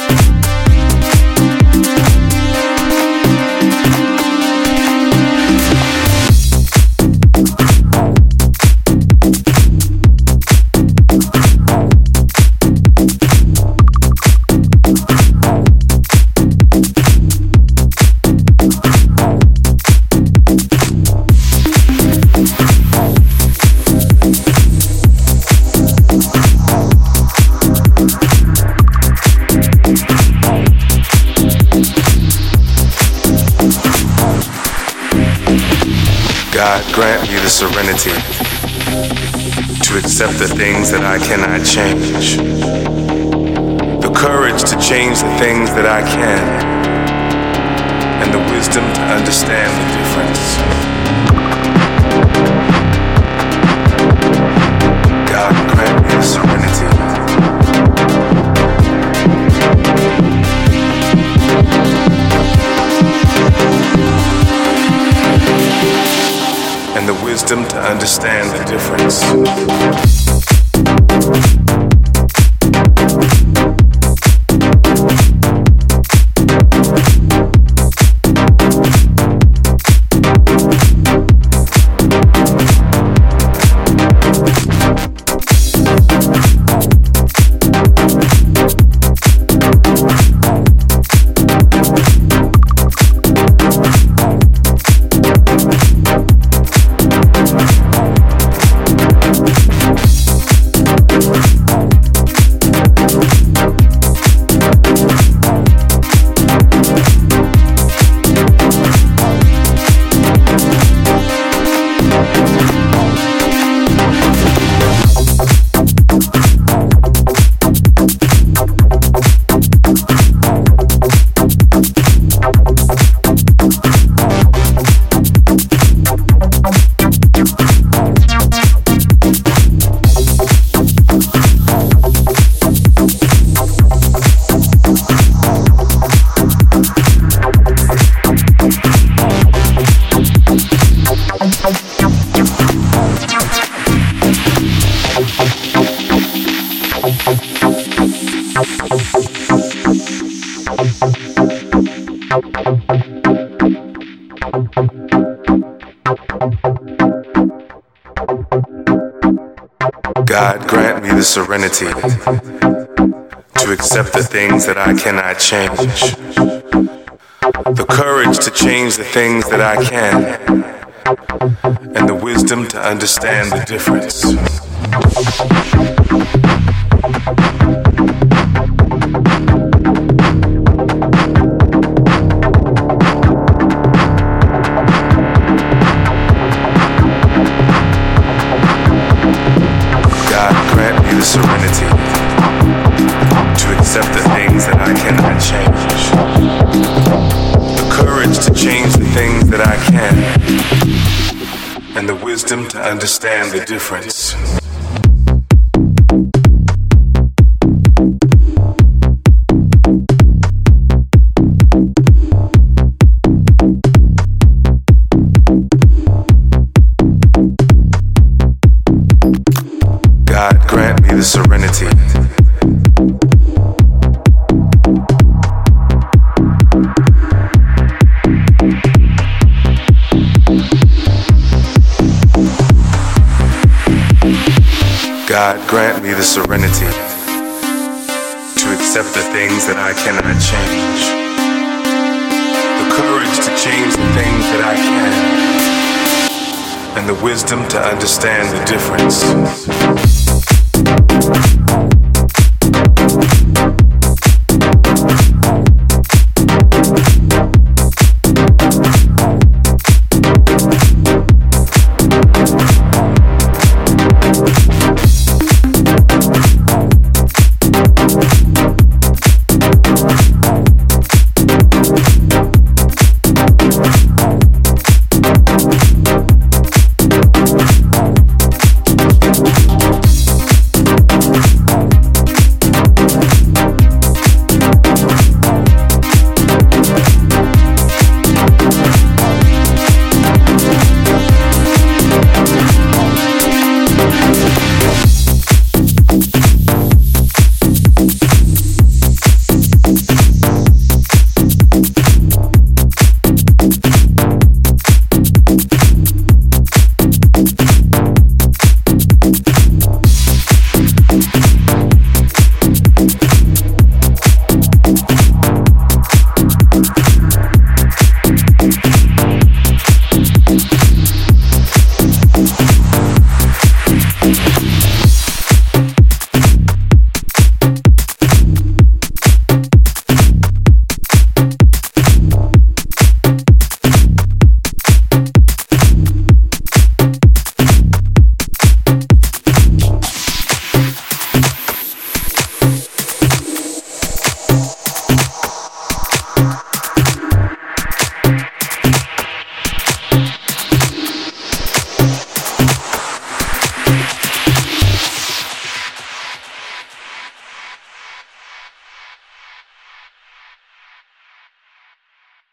Thank Serenity to accept the things that I cannot change, the courage to change the things that I can, and the wisdom to understand the difference. Understand the difference. God grant me the serenity to accept the things that I cannot change, the courage to change the things that I can, and the wisdom to understand the difference. Wisdom to understand the difference. The serenity to accept the things that I cannot change, the courage to change the things that I can, and the wisdom to understand the difference.